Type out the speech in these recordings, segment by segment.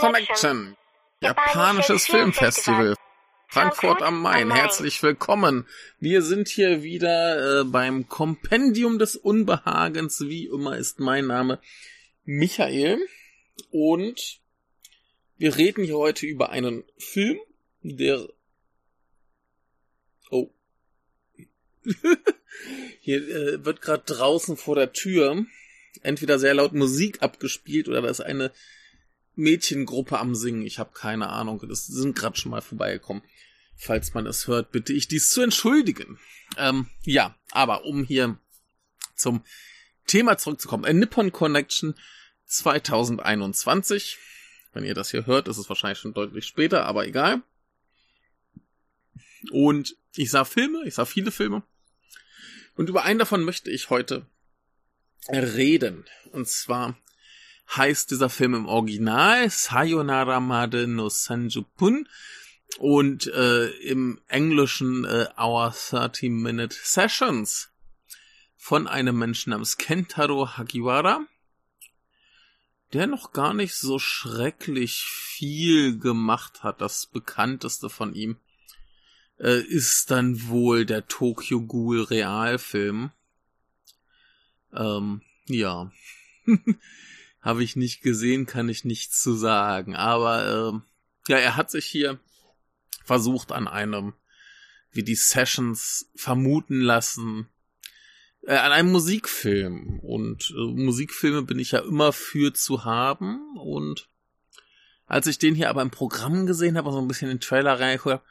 Connection, japanisches Filmfestival. Frankfurt am Main, herzlich willkommen. Wir sind hier wieder äh, beim Kompendium des Unbehagens. Wie immer ist mein Name Michael. Und wir reden hier heute über einen Film, der... Oh. hier äh, wird gerade draußen vor der Tür entweder sehr laut Musik abgespielt oder da ist eine Mädchengruppe am Singen. Ich habe keine Ahnung. Das sind gerade schon mal vorbeigekommen. Falls man es hört, bitte ich dies zu entschuldigen. Ähm, ja, aber um hier zum Thema zurückzukommen. A Nippon Connection 2021. Wenn ihr das hier hört, ist es wahrscheinlich schon deutlich später, aber egal. Und ich sah Filme, ich sah viele Filme. Und über einen davon möchte ich heute reden. Und zwar heißt dieser Film im Original Sayonara Made no Sanjupun und äh, im Englischen äh, Our 30 Minute Sessions von einem Menschen namens Kentaro Hagiwara, der noch gar nicht so schrecklich viel gemacht hat. Das bekannteste von ihm äh, ist dann wohl der Tokyo Ghoul Realfilm. Ähm, ja. Habe ich nicht gesehen, kann ich nichts zu sagen. Aber äh, ja, er hat sich hier versucht an einem, wie die Sessions vermuten lassen, äh, an einem Musikfilm. Und äh, Musikfilme bin ich ja immer für zu haben. Und als ich den hier aber im Programm gesehen habe, so ein bisschen den Trailer reingeguckt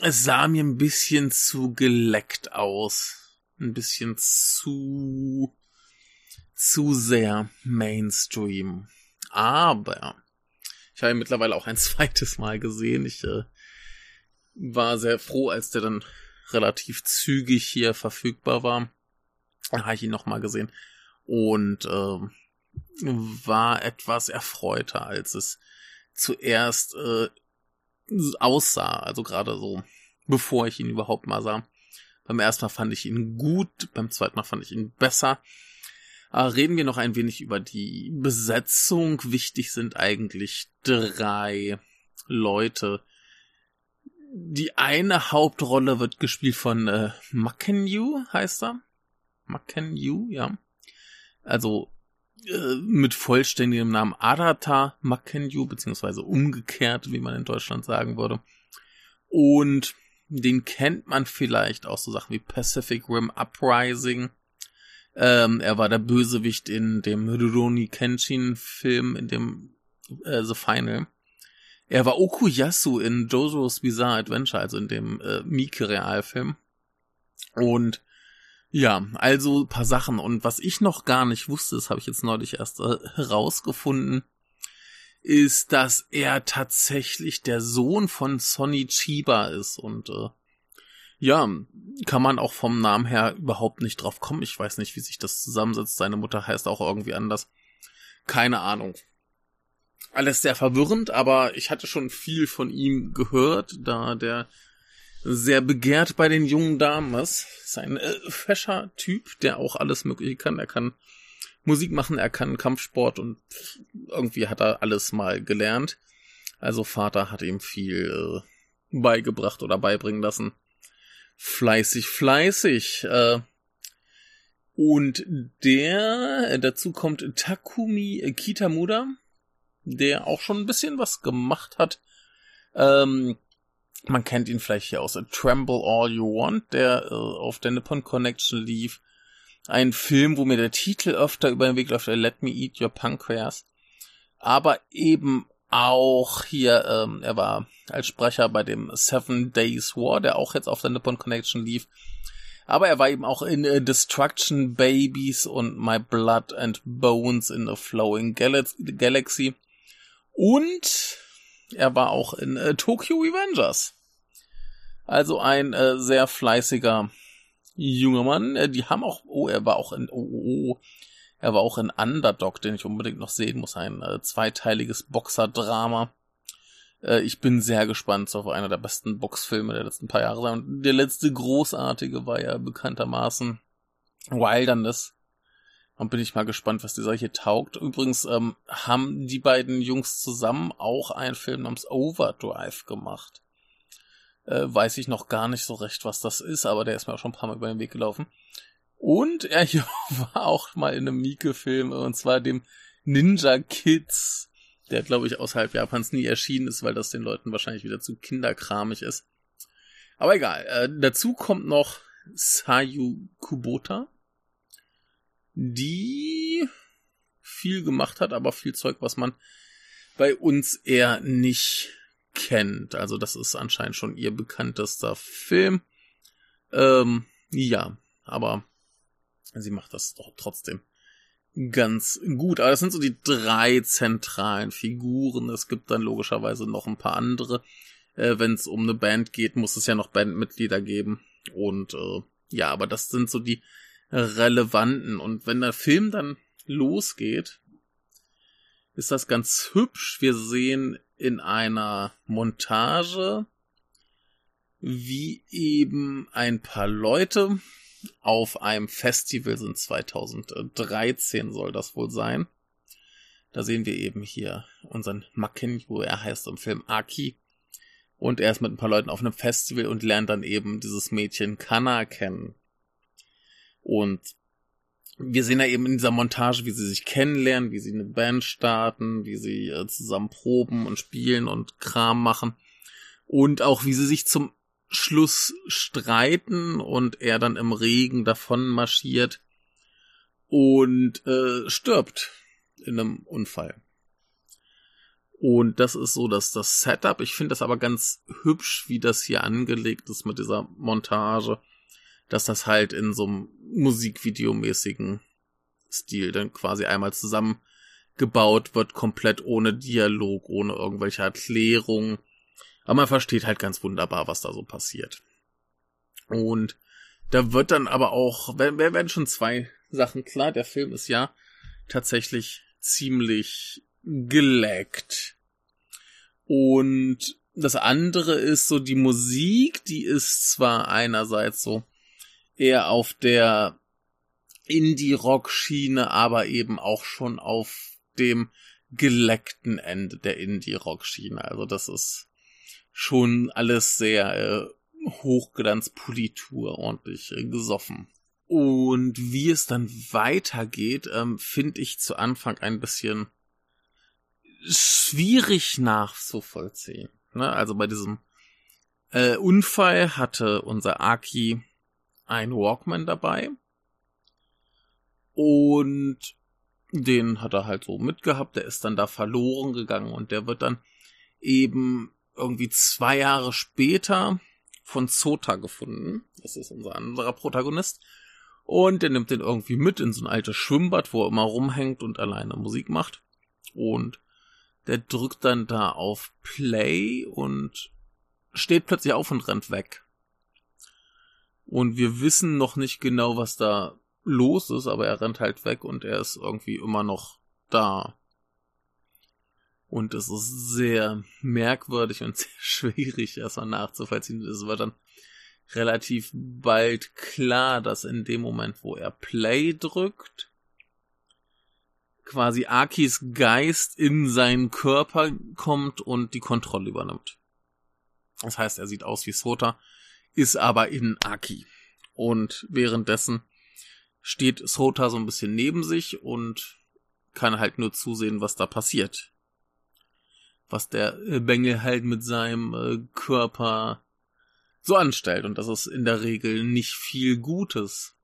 es sah mir ein bisschen zu geleckt aus. Ein bisschen zu zu sehr Mainstream. Aber ich habe ihn mittlerweile auch ein zweites Mal gesehen. Ich äh, war sehr froh, als der dann relativ zügig hier verfügbar war. Da habe ich ihn nochmal gesehen und äh, war etwas erfreuter, als es zuerst äh, aussah. Also gerade so, bevor ich ihn überhaupt mal sah. Beim ersten Mal fand ich ihn gut, beim zweiten Mal fand ich ihn besser. Äh, reden wir noch ein wenig über die Besetzung. Wichtig sind eigentlich drei Leute. Die eine Hauptrolle wird gespielt von äh, Makenyu, heißt er. Makenyu, ja. Also äh, mit vollständigem Namen Arata Makenyu, beziehungsweise umgekehrt, wie man in Deutschland sagen würde. Und den kennt man vielleicht auch so Sachen wie Pacific Rim Uprising ähm, er war der Bösewicht in dem Rurouni Kenshin Film, in dem äh, The Final. Er war Okuyasu in JoJo's Bizarre Adventure, also in dem äh, Mike Realfilm. Und ja, also paar Sachen. Und was ich noch gar nicht wusste, das habe ich jetzt neulich erst äh, herausgefunden, ist, dass er tatsächlich der Sohn von Sonny Chiba ist. Und äh, ja, kann man auch vom Namen her überhaupt nicht drauf kommen. Ich weiß nicht, wie sich das zusammensetzt. Seine Mutter heißt auch irgendwie anders. Keine Ahnung. Alles sehr verwirrend, aber ich hatte schon viel von ihm gehört, da der sehr begehrt bei den jungen Damen ist. Ist ein äh, fescher Typ, der auch alles Mögliche kann. Er kann Musik machen, er kann Kampfsport und irgendwie hat er alles mal gelernt. Also Vater hat ihm viel äh, beigebracht oder beibringen lassen fleißig, fleißig. Äh, und der, dazu kommt Takumi Kitamura, der auch schon ein bisschen was gemacht hat. Ähm, man kennt ihn vielleicht hier aus A Tremble All You Want, der äh, auf der Nippon Connection lief. Ein Film, wo mir der Titel öfter über den Weg läuft, Let Me Eat Your Pancreas. Aber eben auch hier, ähm, er war als Sprecher bei dem Seven Days War, der auch jetzt auf der Nippon Connection lief. Aber er war eben auch in äh, Destruction Babies und My Blood and Bones in the Flowing Gal Galaxy. Und er war auch in äh, Tokyo Revengers. Also ein äh, sehr fleißiger junger Mann. Äh, die haben auch, oh, er war auch in, oh, oh, oh er war auch in Underdog, den ich unbedingt noch sehen muss, ein äh, zweiteiliges Boxer-Drama. Äh, ich bin sehr gespannt auf einer der besten Boxfilme der letzten paar Jahre. Und der letzte großartige war ja bekanntermaßen Wilderness. Und bin ich mal gespannt, was dieser hier taugt. Übrigens ähm, haben die beiden Jungs zusammen auch einen Film namens Overdrive gemacht. Äh, weiß ich noch gar nicht so recht, was das ist, aber der ist mir auch schon ein paar Mal über den Weg gelaufen. Und er war auch mal in einem Mieke-Film, und zwar dem Ninja Kids, der, glaube ich, außerhalb Japans nie erschienen ist, weil das den Leuten wahrscheinlich wieder zu kinderkramig ist. Aber egal. Äh, dazu kommt noch Sayu Kubota, die viel gemacht hat, aber viel Zeug, was man bei uns eher nicht kennt. Also das ist anscheinend schon ihr bekanntester Film. Ähm, ja, aber sie macht das doch trotzdem ganz gut. Aber das sind so die drei zentralen Figuren. Es gibt dann logischerweise noch ein paar andere. Äh, Wenn es um eine Band geht, muss es ja noch Bandmitglieder geben. Und äh, ja, aber das sind so die relevanten. Und wenn der Film dann losgeht, ist das ganz hübsch. Wir sehen in einer Montage, wie eben ein paar Leute auf einem Festival sind 2013 soll das wohl sein. Da sehen wir eben hier unseren Makenyu, er heißt im Film Aki. Und er ist mit ein paar Leuten auf einem Festival und lernt dann eben dieses Mädchen Kana kennen. Und wir sehen ja eben in dieser Montage, wie sie sich kennenlernen, wie sie eine Band starten, wie sie äh, zusammen proben und spielen und Kram machen. Und auch wie sie sich zum Schluss streiten und er dann im Regen davon marschiert und äh, stirbt in einem Unfall. Und das ist so dass das Setup. Ich finde das aber ganz hübsch, wie das hier angelegt ist mit dieser Montage dass das halt in so einem Musikvideomäßigen Stil dann quasi einmal zusammengebaut wird, komplett ohne Dialog, ohne irgendwelche Erklärung. Aber man versteht halt ganz wunderbar, was da so passiert. Und da wird dann aber auch, wer werden schon zwei Sachen klar. Der Film ist ja tatsächlich ziemlich geleckt. Und das andere ist so die Musik, die ist zwar einerseits so eher auf der Indie-Rock-Schiene, aber eben auch schon auf dem geleckten Ende der Indie-Rock-Schiene. Also das ist schon alles sehr äh, Hochglanzpolitur, ordentlich äh, gesoffen. Und wie es dann weitergeht, ähm, finde ich zu Anfang ein bisschen schwierig nachzuvollziehen. Ne? Also bei diesem äh, Unfall hatte unser Aki ein Walkman dabei. Und den hat er halt so mitgehabt, der ist dann da verloren gegangen und der wird dann eben irgendwie zwei Jahre später von Sota gefunden. Das ist unser anderer Protagonist. Und der nimmt den irgendwie mit in so ein altes Schwimmbad, wo er immer rumhängt und alleine Musik macht. Und der drückt dann da auf Play und steht plötzlich auf und rennt weg. Und wir wissen noch nicht genau, was da los ist, aber er rennt halt weg und er ist irgendwie immer noch da. Und es ist sehr merkwürdig und sehr schwierig erstmal nachzuvollziehen. Es war dann relativ bald klar, dass in dem Moment, wo er Play drückt, quasi Akis Geist in seinen Körper kommt und die Kontrolle übernimmt. Das heißt, er sieht aus wie Sota, ist aber in Aki. Und währenddessen steht Sota so ein bisschen neben sich und kann halt nur zusehen, was da passiert. Was der äh, Bengel halt mit seinem äh, Körper so anstellt. Und das ist in der Regel nicht viel Gutes.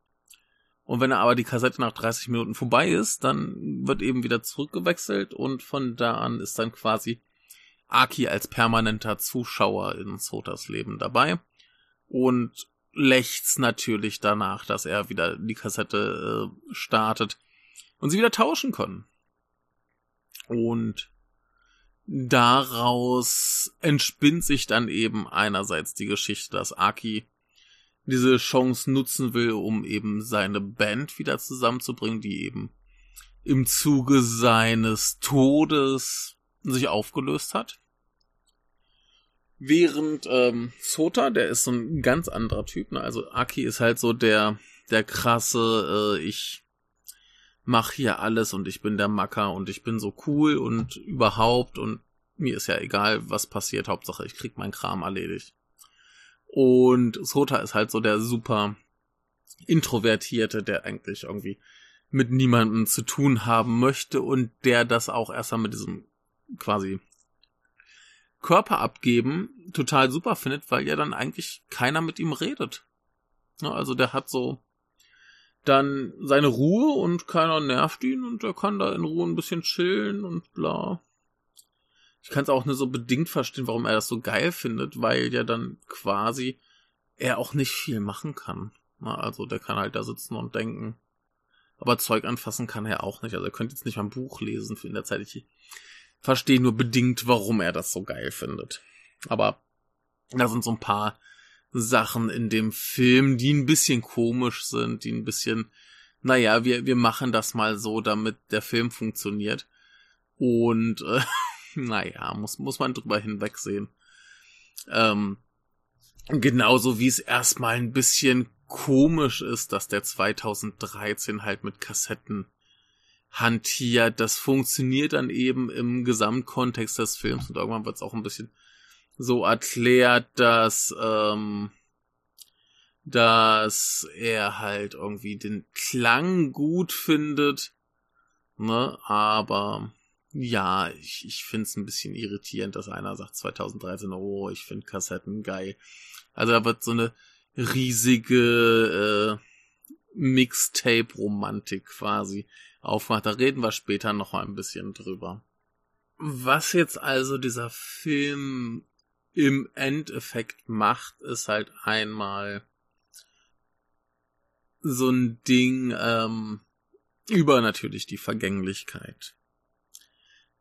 Und wenn er aber die Kassette nach 30 Minuten vorbei ist, dann wird eben wieder zurückgewechselt und von da an ist dann quasi Aki als permanenter Zuschauer in Sotas Leben dabei und lächzt natürlich danach, dass er wieder die Kassette äh, startet und sie wieder tauschen können. Und daraus entspinnt sich dann eben einerseits die Geschichte, dass Aki diese Chance nutzen will, um eben seine Band wieder zusammenzubringen, die eben im Zuge seines Todes sich aufgelöst hat. Während ähm, Sota, der ist so ein ganz anderer Typ. Ne? Also Aki ist halt so der der krasse, äh, ich mach hier alles und ich bin der Macker und ich bin so cool und überhaupt und mir ist ja egal, was passiert, Hauptsache ich krieg meinen Kram erledigt. Und Sota ist halt so der super Introvertierte, der eigentlich irgendwie mit niemandem zu tun haben möchte und der das auch erstmal mit diesem quasi Körper abgeben total super findet, weil ja dann eigentlich keiner mit ihm redet. also der hat so dann seine Ruhe und keiner nervt ihn und er kann da in Ruhe ein bisschen chillen und bla. Ich kann es auch nur so bedingt verstehen, warum er das so geil findet, weil ja dann quasi er auch nicht viel machen kann. also der kann halt da sitzen und denken. Aber Zeug anfassen kann er auch nicht. Also er könnte jetzt nicht mal ein Buch lesen in der Zeit. Ich verstehe nur bedingt, warum er das so geil findet. Aber da sind so ein paar Sachen in dem Film, die ein bisschen komisch sind, die ein bisschen, naja, wir, wir machen das mal so, damit der Film funktioniert. Und äh, naja, muss, muss man drüber hinwegsehen. Ähm, genauso wie es erstmal ein bisschen komisch ist, dass der 2013 halt mit Kassetten hantiert. Das funktioniert dann eben im Gesamtkontext des Films und irgendwann wird es auch ein bisschen so erklärt, dass, ähm, dass er halt irgendwie den Klang gut findet, ne, aber ja, ich, ich finde es ein bisschen irritierend, dass einer sagt 2013, oh, ich finde Kassetten geil. Also da wird so eine riesige äh, Mixtape-Romantik quasi aufmacht. Da reden wir später noch ein bisschen drüber. Was jetzt also dieser Film im Endeffekt macht, ist halt einmal so ein Ding ähm, über natürlich die Vergänglichkeit.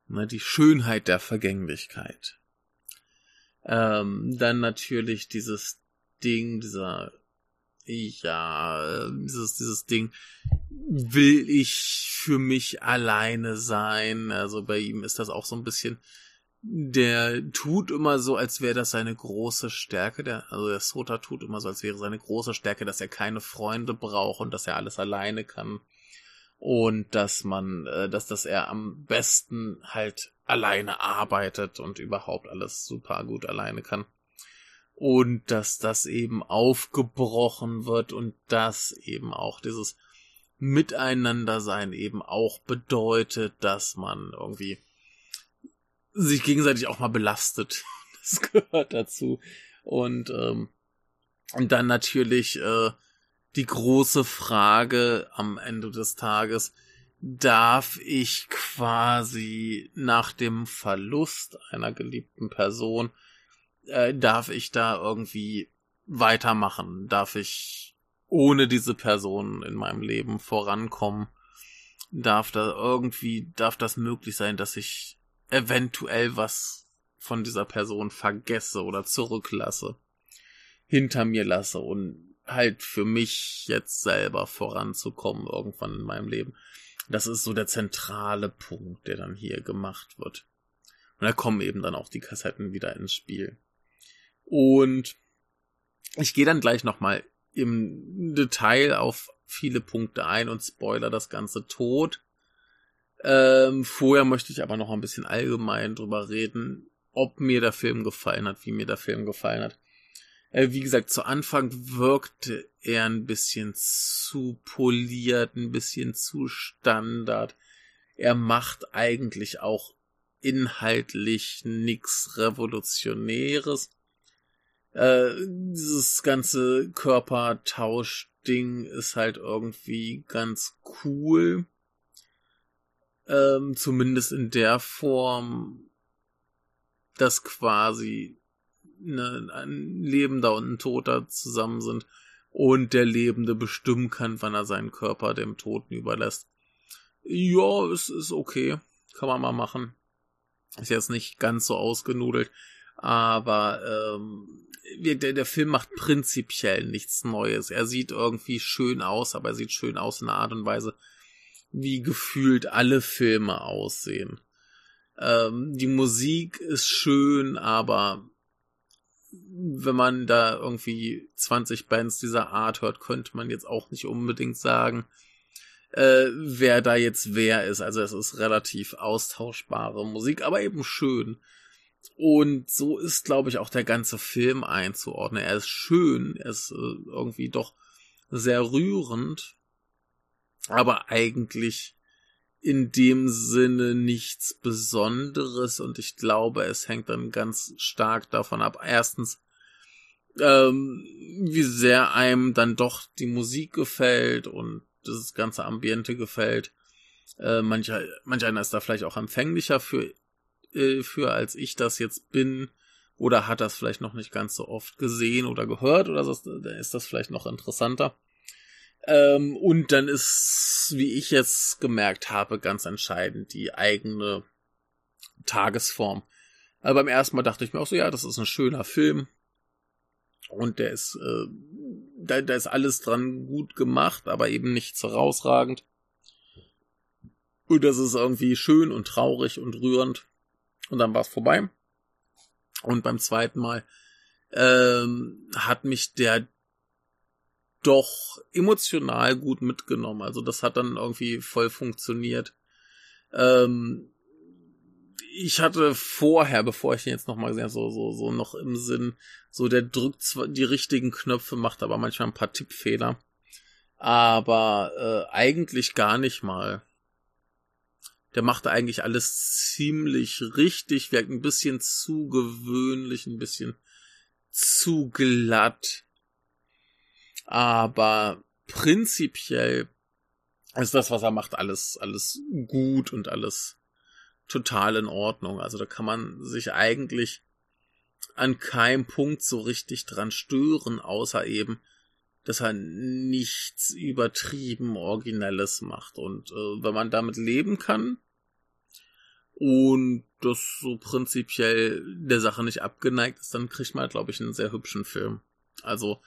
Ne, die Schönheit der Vergänglichkeit. Ähm, dann natürlich dieses Ding, dieser, ja, dieses, dieses Ding, will ich für mich alleine sein? Also bei ihm ist das auch so ein bisschen, der tut immer so, als wäre das seine große Stärke. Der, also der Sota tut immer so, als wäre seine große Stärke, dass er keine Freunde braucht und dass er alles alleine kann. Und dass man, äh, dass, dass er am besten halt alleine arbeitet und überhaupt alles super gut alleine kann. Und dass das eben aufgebrochen wird und dass eben auch dieses Miteinandersein eben auch bedeutet, dass man irgendwie sich gegenseitig auch mal belastet. Das gehört dazu. Und, ähm, und dann natürlich äh, die große Frage am Ende des Tages, darf ich quasi nach dem Verlust einer geliebten Person, äh, darf ich da irgendwie weitermachen? Darf ich ohne diese Person in meinem Leben vorankommen? Darf da irgendwie, darf das möglich sein, dass ich eventuell was von dieser Person vergesse oder zurücklasse, hinter mir lasse und halt für mich jetzt selber voranzukommen irgendwann in meinem Leben. Das ist so der zentrale Punkt, der dann hier gemacht wird. Und da kommen eben dann auch die Kassetten wieder ins Spiel. Und ich gehe dann gleich nochmal im Detail auf viele Punkte ein und spoiler das Ganze tot. Ähm, vorher möchte ich aber noch ein bisschen allgemein drüber reden, ob mir der Film gefallen hat, wie mir der Film gefallen hat. Äh, wie gesagt, zu Anfang wirkte er ein bisschen zu poliert, ein bisschen zu Standard. Er macht eigentlich auch inhaltlich nichts Revolutionäres. Äh, dieses ganze Körpertausch-Ding ist halt irgendwie ganz cool ähm, zumindest in der Form, dass quasi ne, ein Lebender und ein Toter zusammen sind und der Lebende bestimmen kann, wann er seinen Körper dem Toten überlässt. Ja, es ist okay. Kann man mal machen. Ist jetzt nicht ganz so ausgenudelt. Aber ähm, der, der Film macht prinzipiell nichts Neues. Er sieht irgendwie schön aus, aber er sieht schön aus in einer Art und Weise, wie gefühlt alle Filme aussehen. Ähm, die Musik ist schön, aber wenn man da irgendwie 20 Bands dieser Art hört, könnte man jetzt auch nicht unbedingt sagen, äh, wer da jetzt wer ist. Also es ist relativ austauschbare Musik, aber eben schön. Und so ist, glaube ich, auch der ganze Film einzuordnen. Er ist schön, er ist äh, irgendwie doch sehr rührend, aber eigentlich in dem Sinne nichts Besonderes und ich glaube, es hängt dann ganz stark davon ab. Erstens, ähm, wie sehr einem dann doch die Musik gefällt und das ganze Ambiente gefällt. Äh, mancher, manch einer ist da vielleicht auch empfänglicher für, äh, für als ich das jetzt bin oder hat das vielleicht noch nicht ganz so oft gesehen oder gehört oder so, dann ist das vielleicht noch interessanter. Ähm, und dann ist, wie ich jetzt gemerkt habe, ganz entscheidend die eigene Tagesform. Also beim ersten Mal dachte ich mir auch so, ja, das ist ein schöner Film. Und der ist, äh, da, da ist alles dran gut gemacht, aber eben nichts herausragend. Und das ist irgendwie schön und traurig und rührend. Und dann war es vorbei. Und beim zweiten Mal ähm, hat mich der doch emotional gut mitgenommen. Also das hat dann irgendwie voll funktioniert. Ähm, ich hatte vorher, bevor ich ihn jetzt nochmal gesehen habe, so, so, so noch im Sinn, so der drückt zwar die richtigen Knöpfe, macht aber manchmal ein paar Tippfehler. Aber äh, eigentlich gar nicht mal. Der macht eigentlich alles ziemlich richtig, wirkt ein bisschen zu gewöhnlich, ein bisschen zu glatt aber prinzipiell ist das, was er macht, alles, alles gut und alles total in Ordnung. Also da kann man sich eigentlich an keinem Punkt so richtig dran stören, außer eben, dass er nichts übertrieben Originelles macht. Und äh, wenn man damit leben kann und das so prinzipiell der Sache nicht abgeneigt ist, dann kriegt man, glaube ich, einen sehr hübschen Film. Also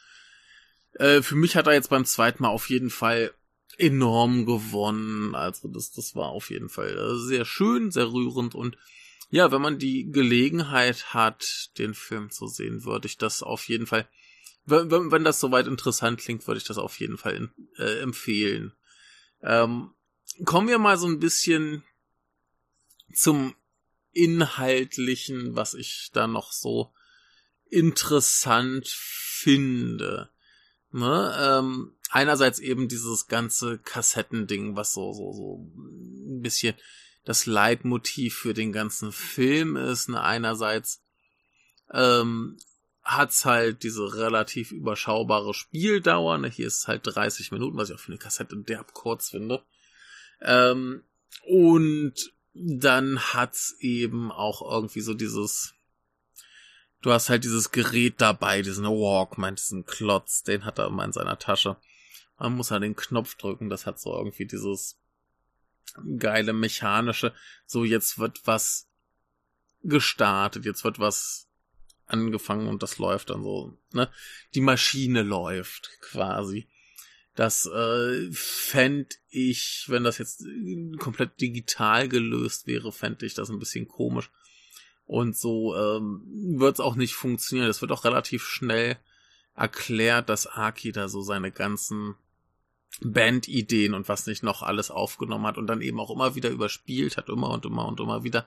äh, für mich hat er jetzt beim zweiten Mal auf jeden Fall enorm gewonnen. Also das, das war auf jeden Fall äh, sehr schön, sehr rührend und ja, wenn man die Gelegenheit hat, den Film zu sehen, würde ich das auf jeden Fall, wenn, wenn, wenn das soweit interessant klingt, würde ich das auf jeden Fall äh, empfehlen. Ähm, kommen wir mal so ein bisschen zum Inhaltlichen, was ich da noch so interessant finde. Ne? Ähm, einerseits eben dieses ganze Kassettending, was so, so, so ein bisschen das Leitmotiv für den ganzen Film ist. Ne? Einerseits ähm, hat's halt diese relativ überschaubare Spieldauer. Ne? Hier ist es halt 30 Minuten, was ich auch für eine Kassette derb kurz finde. Ähm, und dann hat's eben auch irgendwie so dieses du hast halt dieses Gerät dabei, diesen Walkman, diesen Klotz, den hat er immer in seiner Tasche. Man muss halt den Knopf drücken, das hat so irgendwie dieses geile mechanische, so jetzt wird was gestartet, jetzt wird was angefangen und das läuft dann so, ne? Die Maschine läuft quasi. Das äh, fände ich, wenn das jetzt komplett digital gelöst wäre, fände ich das ein bisschen komisch. Und so ähm, wird es auch nicht funktionieren. Es wird auch relativ schnell erklärt, dass Aki da so seine ganzen Bandideen und was nicht noch alles aufgenommen hat und dann eben auch immer wieder überspielt hat, immer und immer und immer wieder.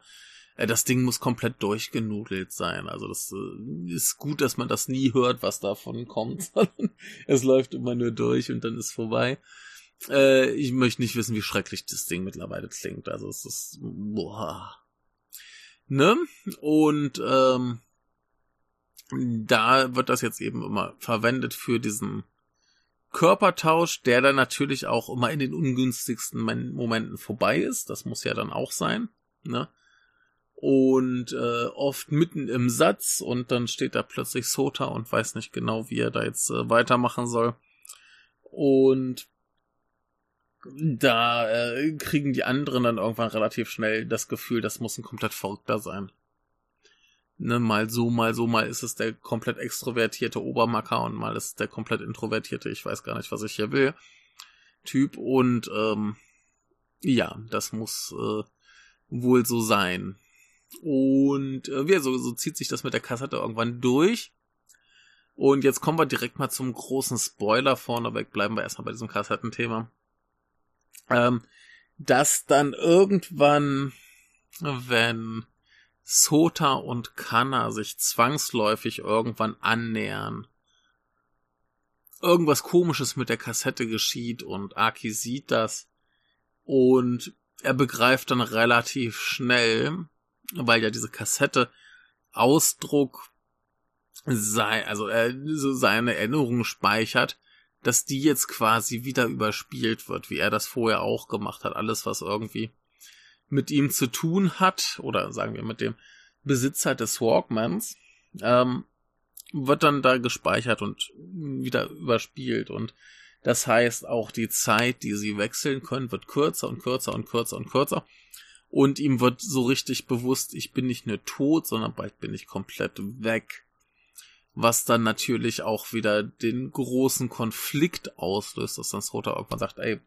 Äh, das Ding muss komplett durchgenudelt sein. Also das äh, ist gut, dass man das nie hört, was davon kommt, sondern es läuft immer nur durch und dann ist vorbei. Äh, ich möchte nicht wissen, wie schrecklich das Ding mittlerweile klingt. Also es ist boah, Ne? Und ähm, da wird das jetzt eben immer verwendet für diesen Körpertausch, der dann natürlich auch immer in den ungünstigsten Momenten vorbei ist. Das muss ja dann auch sein. Ne? Und äh, oft mitten im Satz und dann steht da plötzlich Sota und weiß nicht genau, wie er da jetzt äh, weitermachen soll. Und da äh, kriegen die anderen dann irgendwann relativ schnell das Gefühl, das muss ein komplett Verrückter sein. Ne, mal so, mal so, mal ist es der komplett extrovertierte Obermacker und mal ist es der komplett introvertierte, ich weiß gar nicht, was ich hier will, Typ. Und ähm, ja, das muss äh, wohl so sein. Und äh, ja, so, so zieht sich das mit der Kassette irgendwann durch. Und jetzt kommen wir direkt mal zum großen Spoiler vorneweg. Bleiben wir erstmal bei diesem Kassettenthema. Ähm, dass dann irgendwann, wenn Sota und Kanna sich zwangsläufig irgendwann annähern, irgendwas komisches mit der Kassette geschieht und Aki sieht das und er begreift dann relativ schnell, weil ja diese Kassette Ausdruck sei, also er so seine Erinnerungen speichert, dass die jetzt quasi wieder überspielt wird, wie er das vorher auch gemacht hat. Alles, was irgendwie mit ihm zu tun hat, oder sagen wir mit dem Besitzer des Walkmans, ähm, wird dann da gespeichert und wieder überspielt. Und das heißt, auch die Zeit, die sie wechseln können, wird kürzer und kürzer und kürzer und kürzer. Und ihm wird so richtig bewusst, ich bin nicht nur tot, sondern bald bin ich komplett weg was dann natürlich auch wieder den großen Konflikt auslöst, dass dann Srota irgendwann sagt, ey,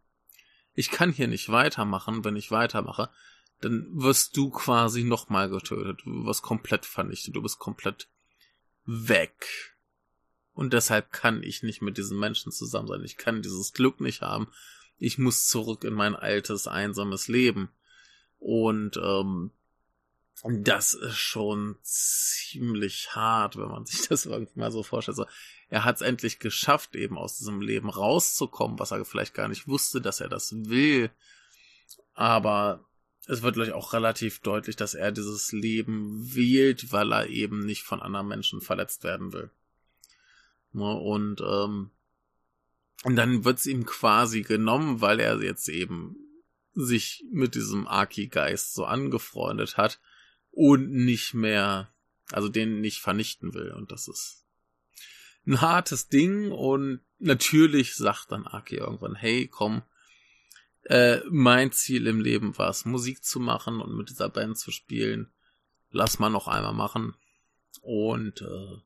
ich kann hier nicht weitermachen, wenn ich weitermache, dann wirst du quasi nochmal getötet, du wirst komplett vernichtet, du bist komplett weg. Und deshalb kann ich nicht mit diesen Menschen zusammen sein, ich kann dieses Glück nicht haben, ich muss zurück in mein altes, einsames Leben. Und ähm, das ist schon ziemlich hart, wenn man sich das irgendwie mal so vorstellt. So, er hat es endlich geschafft, eben aus diesem Leben rauszukommen, was er vielleicht gar nicht wusste, dass er das will. Aber es wird gleich auch relativ deutlich, dass er dieses Leben wählt, weil er eben nicht von anderen Menschen verletzt werden will. Ne, und, ähm, und dann wird's ihm quasi genommen, weil er jetzt eben sich mit diesem Aki-Geist so angefreundet hat und nicht mehr, also den nicht vernichten will. Und das ist ein hartes Ding. Und natürlich sagt dann Aki irgendwann, hey, komm, äh, mein Ziel im Leben war es, Musik zu machen und mit dieser Band zu spielen. Lass mal noch einmal machen. Und äh,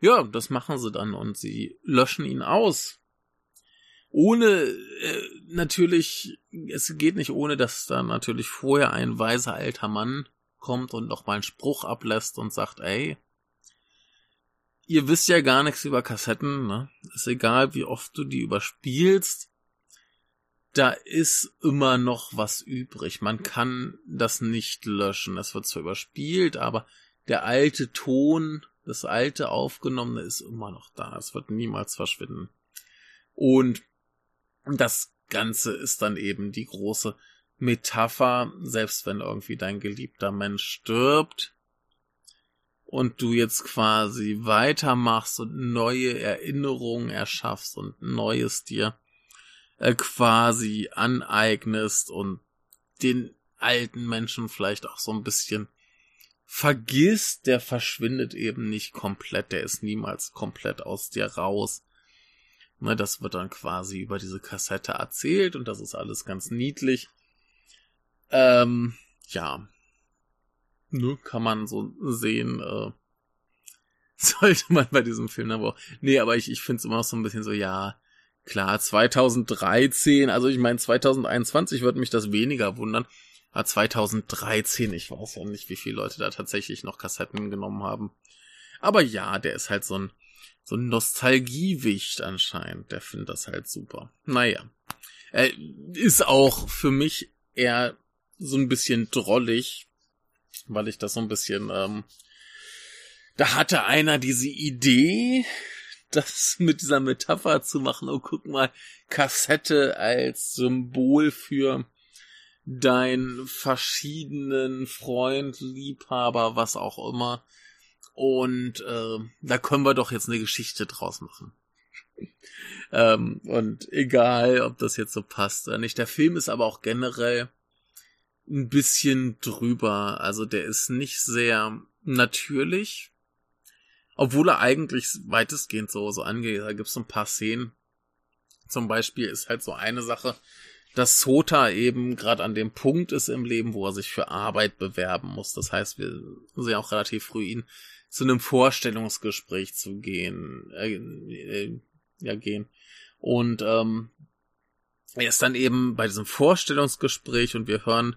ja, das machen sie dann und sie löschen ihn aus. Ohne äh, natürlich, es geht nicht ohne, dass da natürlich vorher ein weiser alter Mann kommt und noch mal einen Spruch ablässt und sagt, ey, ihr wisst ja gar nichts über Kassetten, ne? Ist egal, wie oft du die überspielst. Da ist immer noch was übrig. Man kann das nicht löschen. Es wird zwar überspielt, aber der alte Ton, das alte Aufgenommene ist immer noch da. Es wird niemals verschwinden. Und das Ganze ist dann eben die große Metapher, selbst wenn irgendwie dein geliebter Mensch stirbt und du jetzt quasi weitermachst und neue Erinnerungen erschaffst und Neues dir äh, quasi aneignest und den alten Menschen vielleicht auch so ein bisschen vergisst, der verschwindet eben nicht komplett, der ist niemals komplett aus dir raus. Ne, das wird dann quasi über diese Kassette erzählt und das ist alles ganz niedlich. Ähm, ja. Ne, kann man so sehen, äh, sollte man bei diesem Film aber auch. Nee, aber ich, ich finde es immer noch so ein bisschen so, ja, klar, 2013, also ich meine, 2021 würde mich das weniger wundern. Aber 2013, ich weiß ja nicht, wie viele Leute da tatsächlich noch Kassetten genommen haben. Aber ja, der ist halt so ein, so ein Nostalgiewicht anscheinend. Der findet das halt super. Naja. Er ist auch für mich eher so ein bisschen drollig, weil ich das so ein bisschen, ähm, da hatte einer diese Idee, das mit dieser Metapher zu machen, oh guck mal, Kassette als Symbol für deinen verschiedenen Freund, Liebhaber, was auch immer. Und äh, da können wir doch jetzt eine Geschichte draus machen. ähm, und egal, ob das jetzt so passt oder nicht. Der Film ist aber auch generell ein bisschen drüber. Also der ist nicht sehr natürlich. Obwohl er eigentlich weitestgehend so, so angeht. Da gibt's so ein paar Szenen. Zum Beispiel ist halt so eine Sache, dass Sota eben gerade an dem Punkt ist im Leben, wo er sich für Arbeit bewerben muss. Das heißt, wir sehen auch relativ früh ihn zu einem Vorstellungsgespräch zu gehen, äh, äh, ja gehen. Und ähm, er ist dann eben bei diesem Vorstellungsgespräch und wir hören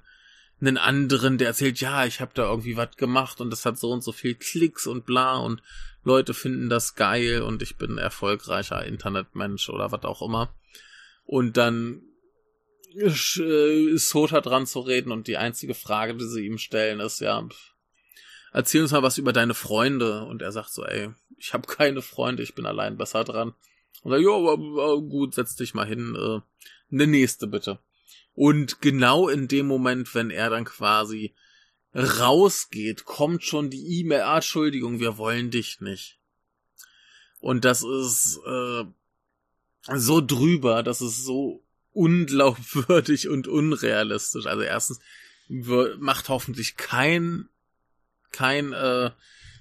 einen anderen, der erzählt, ja, ich habe da irgendwie was gemacht und das hat so und so viel Klicks und bla und Leute finden das geil und ich bin erfolgreicher Internetmensch oder was auch immer. Und dann äh, Sota dran zu reden und die einzige Frage, die sie ihm stellen, ist ja, erzähl uns mal was über deine Freunde. Und er sagt so, ey, ich habe keine Freunde, ich bin allein besser dran. Und er, ja, gut, setz dich mal hin, äh, eine nächste bitte. Und genau in dem Moment, wenn er dann quasi rausgeht, kommt schon die E-Mail, ah, Entschuldigung, wir wollen dich nicht. Und das ist äh, so drüber, das ist so unglaubwürdig und unrealistisch. Also erstens macht hoffentlich kein kein äh,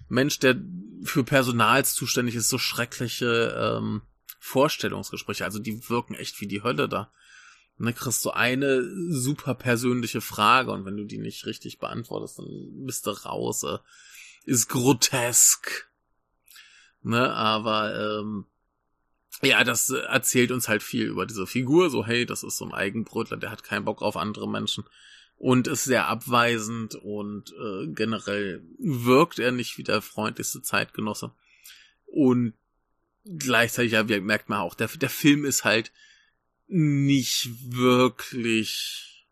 Mensch, der für Personals zuständig ist, so schreckliche ähm, Vorstellungsgespräche. Also die wirken echt wie die Hölle da. Und dann kriegst du eine super persönliche Frage und wenn du die nicht richtig beantwortest, dann bist du raus. Äh, ist grotesk. Ne, aber ähm, ja, das erzählt uns halt viel über diese Figur. So, hey, das ist so ein Eigenbrötler, der hat keinen Bock auf andere Menschen und ist sehr abweisend und äh, generell wirkt er nicht wie der freundlichste Zeitgenosse. Und gleichzeitig ja, merkt man auch, der, der Film ist halt nicht wirklich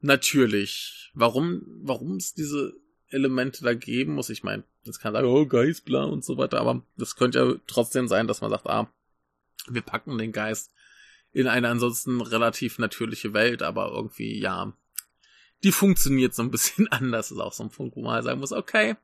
natürlich. Warum, warum es diese Elemente da geben muss, ich meine, das kann sagen, oh, Geist, bla und so weiter, aber das könnte ja trotzdem sein, dass man sagt, ah, wir packen den Geist in eine ansonsten relativ natürliche Welt, aber irgendwie, ja, die funktioniert so ein bisschen anders. Ist auch so ein Punkt, wo man halt sagen muss, okay,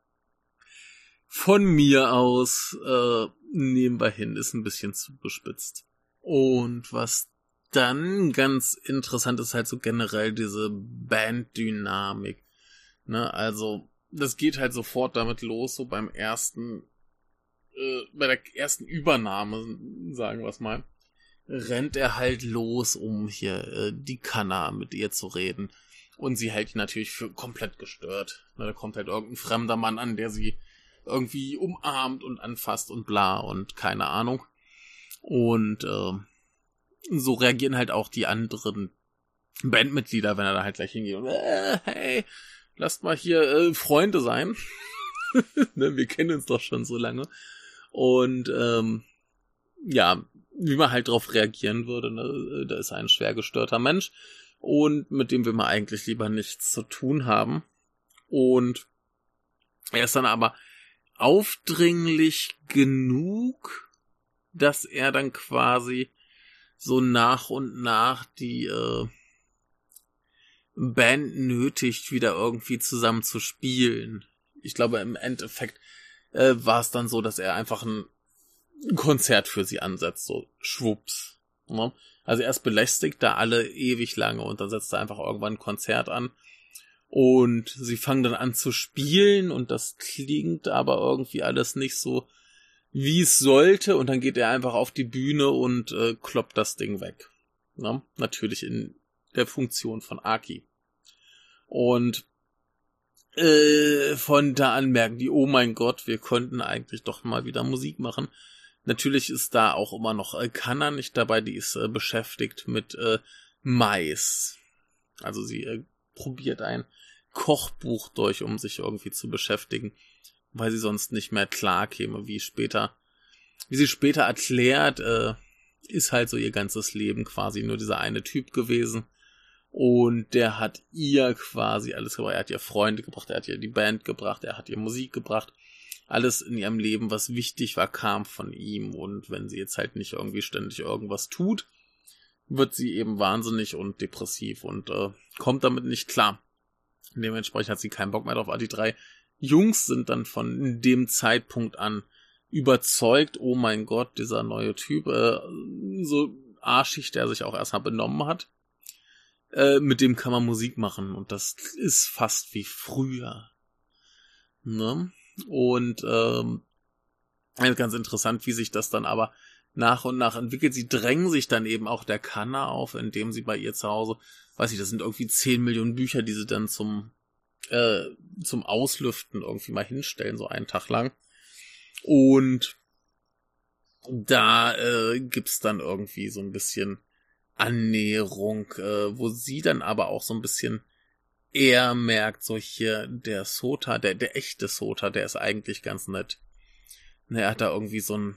von mir aus äh, nehmen wir hin, ist ein bisschen zu bespitzt. Und was dann ganz interessant ist halt so generell diese Banddynamik. Ne, also das geht halt sofort damit los, so beim ersten, äh, bei der ersten Übernahme, sagen wir es mal, rennt er halt los, um hier äh, die Kanna mit ihr zu reden. Und sie hält ihn natürlich für komplett gestört. Ne, da kommt halt irgendein fremder Mann an, der sie irgendwie umarmt und anfasst und bla und keine Ahnung. Und äh, so reagieren halt auch die anderen Bandmitglieder, wenn er da halt gleich hingeht und äh, hey, lasst mal hier äh, Freunde sein. ne, wir kennen uns doch schon so lange. Und ähm, ja, wie man halt drauf reagieren würde, ne? da ist ein schwer gestörter Mensch und mit dem will man eigentlich lieber nichts zu tun haben. Und er ist dann aber aufdringlich genug, dass er dann quasi so nach und nach die äh, Band nötigt, wieder irgendwie zusammen zu spielen. Ich glaube, im Endeffekt äh, war es dann so, dass er einfach ein Konzert für sie ansetzt, so schwupps. Ne? Also erst belästigt da alle ewig lange und dann setzt er einfach irgendwann ein Konzert an. Und sie fangen dann an zu spielen und das klingt aber irgendwie alles nicht so, wie es sollte. Und dann geht er einfach auf die Bühne und äh, kloppt das Ding weg. Ne? Natürlich in der Funktion von Aki. Und äh, von da an merken die, oh mein Gott, wir konnten eigentlich doch mal wieder Musik machen. Natürlich ist da auch immer noch äh, Kanna nicht dabei, die ist äh, beschäftigt mit äh, Mais. Also sie äh, probiert ein Kochbuch durch, um sich irgendwie zu beschäftigen, weil sie sonst nicht mehr klar käme, wie später, wie sie später erklärt, äh, ist halt so ihr ganzes Leben quasi nur dieser eine Typ gewesen. Und der hat ihr quasi alles gebracht. Er hat ihr Freunde gebracht, er hat ihr die Band gebracht, er hat ihr Musik gebracht alles in ihrem Leben, was wichtig war, kam von ihm. Und wenn sie jetzt halt nicht irgendwie ständig irgendwas tut, wird sie eben wahnsinnig und depressiv und äh, kommt damit nicht klar. Dementsprechend hat sie keinen Bock mehr drauf. Aber die drei Jungs sind dann von dem Zeitpunkt an überzeugt, oh mein Gott, dieser neue Typ, äh, so arschig, der sich auch erstmal benommen hat, äh, mit dem kann man Musik machen und das ist fast wie früher. Ne? Und ähm, ganz interessant, wie sich das dann aber nach und nach entwickelt. Sie drängen sich dann eben auch der Kanne auf, indem sie bei ihr zu Hause, weiß ich, das sind irgendwie 10 Millionen Bücher, die sie dann zum, äh, zum Auslüften irgendwie mal hinstellen, so einen Tag lang. Und da äh, gibt's dann irgendwie so ein bisschen Annäherung, äh, wo sie dann aber auch so ein bisschen er merkt so hier, der Sota, der, der echte Sota, der ist eigentlich ganz nett. Ne, er hat da irgendwie so ein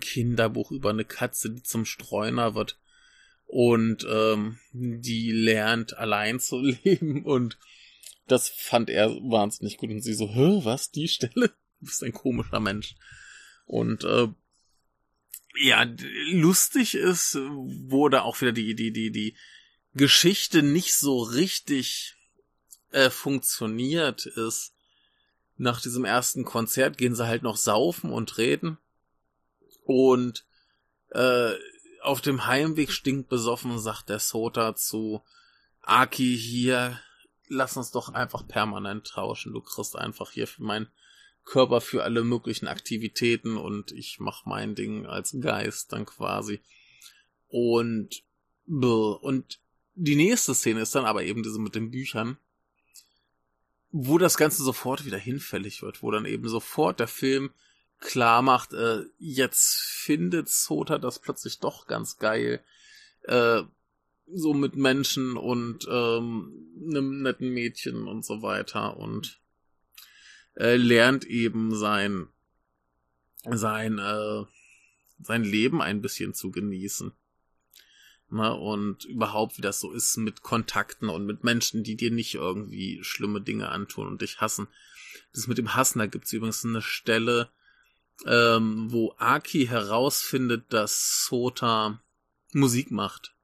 Kinderbuch über eine Katze, die zum Streuner wird. und ähm, die lernt allein zu leben und das fand er wahnsinnig gut und sie so, hä, was, die Stelle? Du bist ein komischer Mensch. Und äh, ja, lustig ist, wurde auch wieder die, die, die, die Geschichte nicht so richtig äh, funktioniert ist. Nach diesem ersten Konzert gehen sie halt noch saufen und reden. Und äh, auf dem Heimweg stinkt besoffen, sagt der Sota zu Aki hier, lass uns doch einfach permanent tauschen. Du kriegst einfach hier für meinen Körper für alle möglichen Aktivitäten und ich mach mein Ding als Geist dann quasi. Und und die nächste Szene ist dann aber eben diese mit den Büchern, wo das Ganze sofort wieder hinfällig wird, wo dann eben sofort der Film klar macht, äh, jetzt findet Sota das plötzlich doch ganz geil, äh, so mit Menschen und ähm, einem netten Mädchen und so weiter und äh, lernt eben sein sein äh, sein Leben ein bisschen zu genießen. Ne, und überhaupt, wie das so ist mit Kontakten und mit Menschen, die dir nicht irgendwie schlimme Dinge antun und dich hassen. Das mit dem Hassen, da gibt's übrigens eine Stelle, ähm, wo Aki herausfindet, dass Sota Musik macht.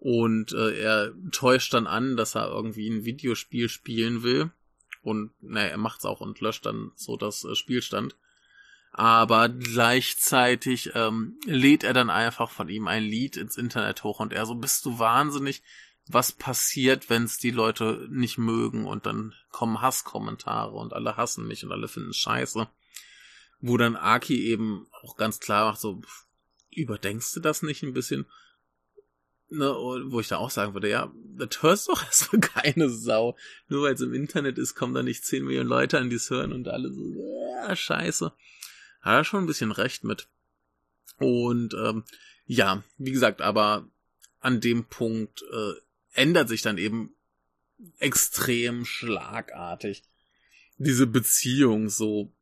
Und äh, er täuscht dann an, dass er irgendwie ein Videospiel spielen will. Und naja, er macht's auch und löscht dann so das äh, Spielstand. Aber gleichzeitig ähm, lädt er dann einfach von ihm ein Lied ins Internet hoch und er so, bist du wahnsinnig? Was passiert, wenn es die Leute nicht mögen und dann kommen Hasskommentare und alle hassen mich und alle finden scheiße. Wo dann Aki eben auch ganz klar macht, so, überdenkst du das nicht ein bisschen? Ne, wo ich da auch sagen würde, ja, das hörst doch erstmal keine Sau. Nur weil es im Internet ist, kommen da nicht 10 Millionen Leute an, die es hören und alle so, ja, scheiße. Hat er schon ein bisschen recht mit. Und ähm, ja, wie gesagt, aber an dem Punkt äh, ändert sich dann eben extrem schlagartig diese Beziehung so.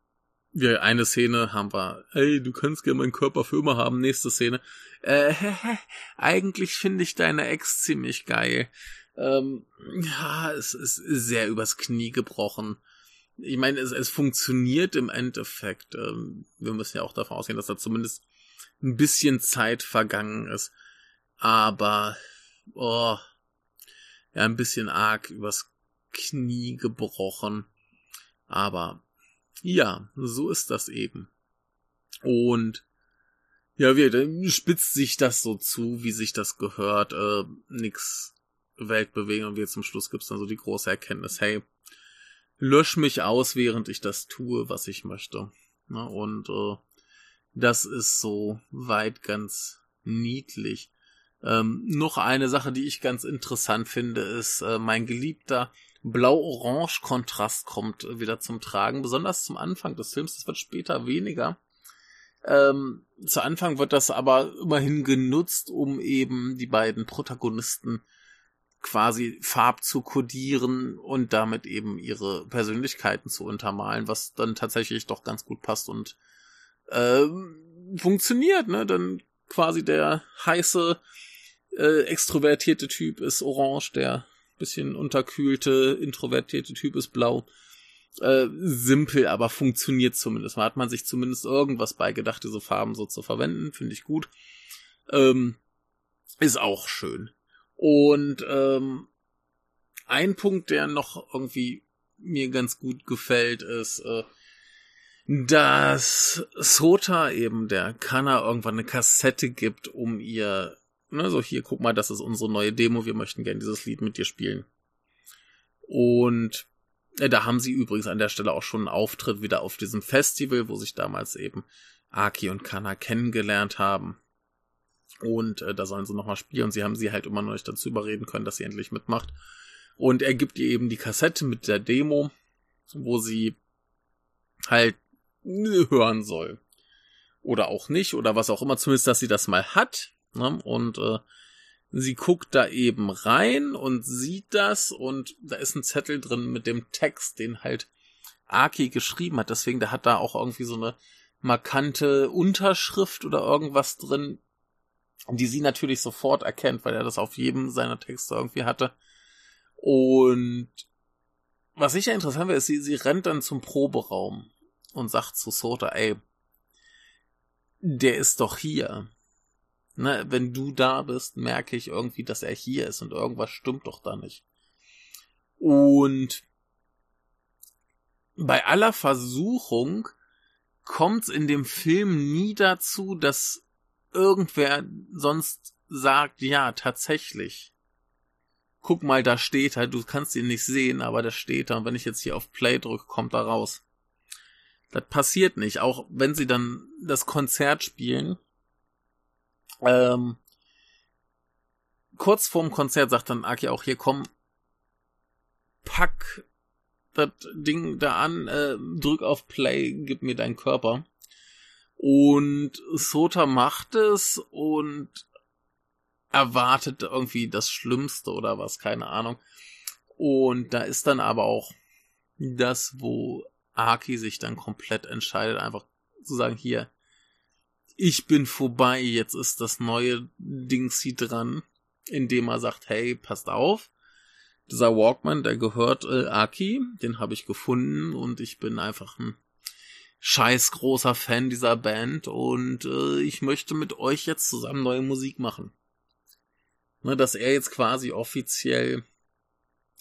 Wir eine Szene haben wir, hey, du kannst gerne meinen Körper für immer haben. Nächste Szene, äh, eigentlich finde ich deine Ex ziemlich geil. Ähm, ja, es ist sehr übers Knie gebrochen. Ich meine, es, es funktioniert im Endeffekt. Ähm, wir müssen ja auch davon ausgehen, dass da zumindest ein bisschen Zeit vergangen ist. Aber, oh, ja, ein bisschen arg übers Knie gebrochen. Aber, ja, so ist das eben. Und ja, wie, dann spitzt sich das so zu, wie sich das gehört. Äh, nix Weltbewegen und wie zum Schluss gibt's dann so die große Erkenntnis, hey, lösch mich aus, während ich das tue, was ich möchte. Na, und äh, das ist so weit ganz niedlich. Ähm, noch eine Sache, die ich ganz interessant finde, ist äh, mein geliebter Blau-Orange-Kontrast kommt wieder zum Tragen, besonders zum Anfang des Films. Das wird später weniger. Ähm, zu Anfang wird das aber immerhin genutzt, um eben die beiden Protagonisten quasi farb zu kodieren und damit eben ihre Persönlichkeiten zu untermalen, was dann tatsächlich doch ganz gut passt und äh, funktioniert, ne? Dann quasi der heiße, äh, extrovertierte Typ ist orange, der bisschen unterkühlte, introvertierte Typ ist blau äh, simpel, aber funktioniert zumindest. Man hat man sich zumindest irgendwas beigedacht, diese Farben so zu verwenden, finde ich gut. Ähm, ist auch schön. Und ähm, ein Punkt, der noch irgendwie mir ganz gut gefällt, ist, äh, dass Sota eben der Kanna irgendwann eine Kassette gibt, um ihr, ne, so hier, guck mal, das ist unsere neue Demo, wir möchten gerne dieses Lied mit dir spielen. Und äh, da haben sie übrigens an der Stelle auch schon einen Auftritt wieder auf diesem Festival, wo sich damals eben Aki und Kana kennengelernt haben. Und äh, da sollen sie nochmal spielen. Und sie haben sie halt immer noch nicht dazu überreden können, dass sie endlich mitmacht. Und er gibt ihr eben die Kassette mit der Demo, wo sie halt hören soll. Oder auch nicht, oder was auch immer, zumindest, dass sie das mal hat. Ne? Und äh, Sie guckt da eben rein und sieht das und da ist ein Zettel drin mit dem Text, den halt Aki geschrieben hat. Deswegen, der hat da auch irgendwie so eine markante Unterschrift oder irgendwas drin. die sie natürlich sofort erkennt, weil er das auf jedem seiner Texte irgendwie hatte. Und was ich ja interessant finde, ist, sie, sie rennt dann zum Proberaum und sagt zu Sota, ey, der ist doch hier. Ne, wenn du da bist, merke ich irgendwie, dass er hier ist und irgendwas stimmt doch da nicht. Und bei aller Versuchung kommt's in dem Film nie dazu, dass irgendwer sonst sagt, ja, tatsächlich. Guck mal, da steht er, du kannst ihn nicht sehen, aber da steht er. Und wenn ich jetzt hier auf Play drücke, kommt er raus. Das passiert nicht, auch wenn sie dann das Konzert spielen. Ähm, kurz vorm Konzert sagt dann Aki auch, hier komm, pack das Ding da an, äh, drück auf Play, gib mir deinen Körper. Und Sota macht es und erwartet irgendwie das Schlimmste oder was, keine Ahnung. Und da ist dann aber auch das, wo Aki sich dann komplett entscheidet, einfach zu sagen, hier, ich bin vorbei, jetzt ist das neue Dingsy dran, indem er sagt, hey, passt auf, dieser Walkman, der gehört äh, Aki, den habe ich gefunden und ich bin einfach ein scheiß großer Fan dieser Band und äh, ich möchte mit euch jetzt zusammen neue Musik machen. Ne, dass er jetzt quasi offiziell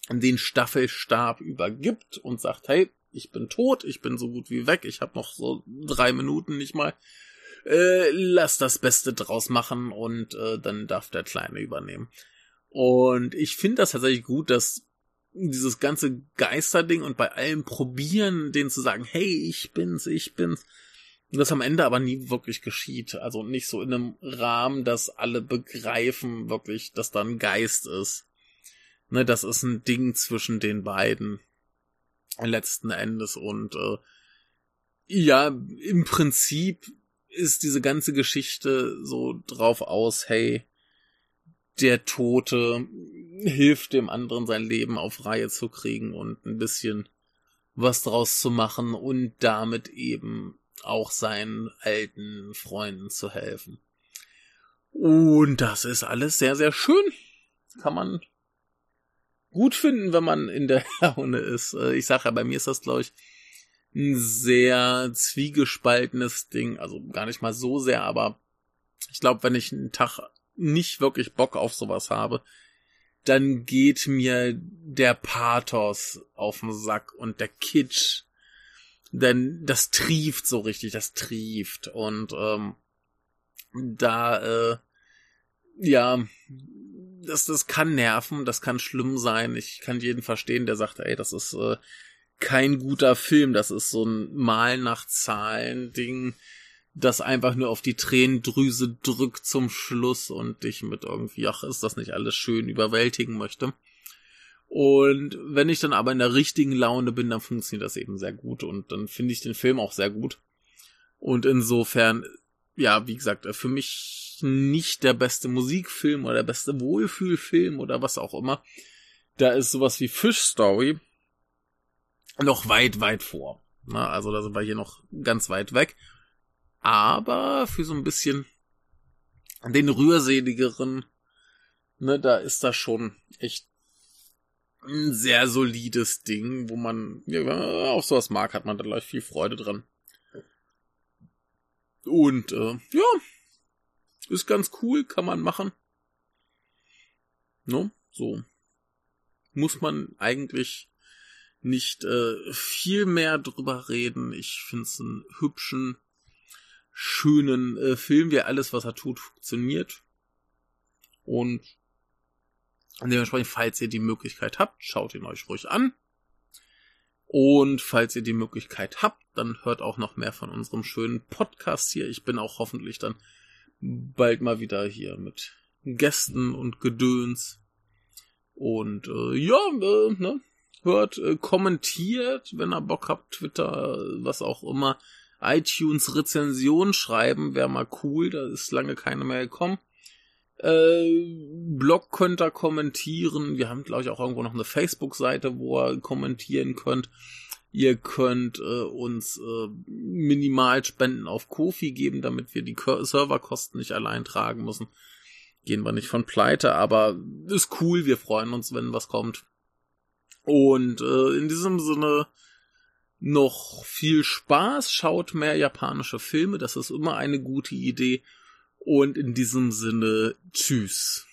den Staffelstab übergibt und sagt, hey, ich bin tot, ich bin so gut wie weg, ich habe noch so drei Minuten nicht mal. Äh, lass das Beste draus machen und äh, dann darf der Kleine übernehmen. Und ich finde das tatsächlich gut, dass dieses ganze Geisterding und bei allem probieren, denen zu sagen, hey, ich bin's, ich bin's, das am Ende aber nie wirklich geschieht. Also nicht so in einem Rahmen, dass alle begreifen wirklich, dass da ein Geist ist. Ne, das ist ein Ding zwischen den beiden letzten Endes und äh, ja, im Prinzip ist diese ganze Geschichte so drauf aus, hey, der Tote hilft dem anderen sein Leben auf Reihe zu kriegen und ein bisschen was draus zu machen und damit eben auch seinen alten Freunden zu helfen. Und das ist alles sehr, sehr schön. Kann man gut finden, wenn man in der Laune ist. Äh, ich sage ja, bei mir ist das, glaube ich, ein sehr zwiegespaltenes Ding. Also gar nicht mal so sehr, aber ich glaube, wenn ich einen Tag nicht wirklich Bock auf sowas habe, dann geht mir der Pathos auf den Sack und der Kitsch. Denn das trieft so richtig, das trieft. Und ähm, da, äh, ja, das, das kann nerven, das kann schlimm sein. Ich kann jeden verstehen, der sagt, ey, das ist äh, kein guter Film, das ist so ein Mal nach Zahlen Ding, das einfach nur auf die Tränendrüse drückt zum Schluss und dich mit irgendwie, ach, ist das nicht alles schön, überwältigen möchte. Und wenn ich dann aber in der richtigen Laune bin, dann funktioniert das eben sehr gut und dann finde ich den Film auch sehr gut. Und insofern, ja, wie gesagt, für mich nicht der beste Musikfilm oder der beste Wohlfühlfilm oder was auch immer. Da ist sowas wie Fish Story noch weit, weit vor. Na, also da sind wir hier noch ganz weit weg. Aber für so ein bisschen den rührseligeren, ne, da ist das schon echt ein sehr solides Ding, wo man, ja, wenn man auch sowas mag, hat man da gleich viel Freude dran. Und äh, ja, ist ganz cool, kann man machen. No, so. Muss man eigentlich nicht äh, viel mehr drüber reden. Ich finde es einen hübschen, schönen äh, Film, wie alles, was er tut, funktioniert. Und dementsprechend, falls ihr die Möglichkeit habt, schaut ihn euch ruhig an. Und falls ihr die Möglichkeit habt, dann hört auch noch mehr von unserem schönen Podcast hier. Ich bin auch hoffentlich dann bald mal wieder hier mit Gästen und Gedöns. Und äh, ja, äh, ne, hört, äh, kommentiert, wenn ihr Bock habt, Twitter, was auch immer. iTunes Rezension schreiben, wäre mal cool, da ist lange keine mehr gekommen. Äh, Blog könnt ihr kommentieren. Wir haben, glaube ich, auch irgendwo noch eine Facebook-Seite, wo ihr kommentieren könnt. Ihr könnt äh, uns äh, minimal Spenden auf Kofi geben, damit wir die Serverkosten nicht allein tragen müssen. Gehen wir nicht von pleite, aber ist cool. Wir freuen uns, wenn was kommt. Und äh, in diesem Sinne noch viel Spaß. Schaut mehr japanische Filme. Das ist immer eine gute Idee. Und in diesem Sinne, tschüss.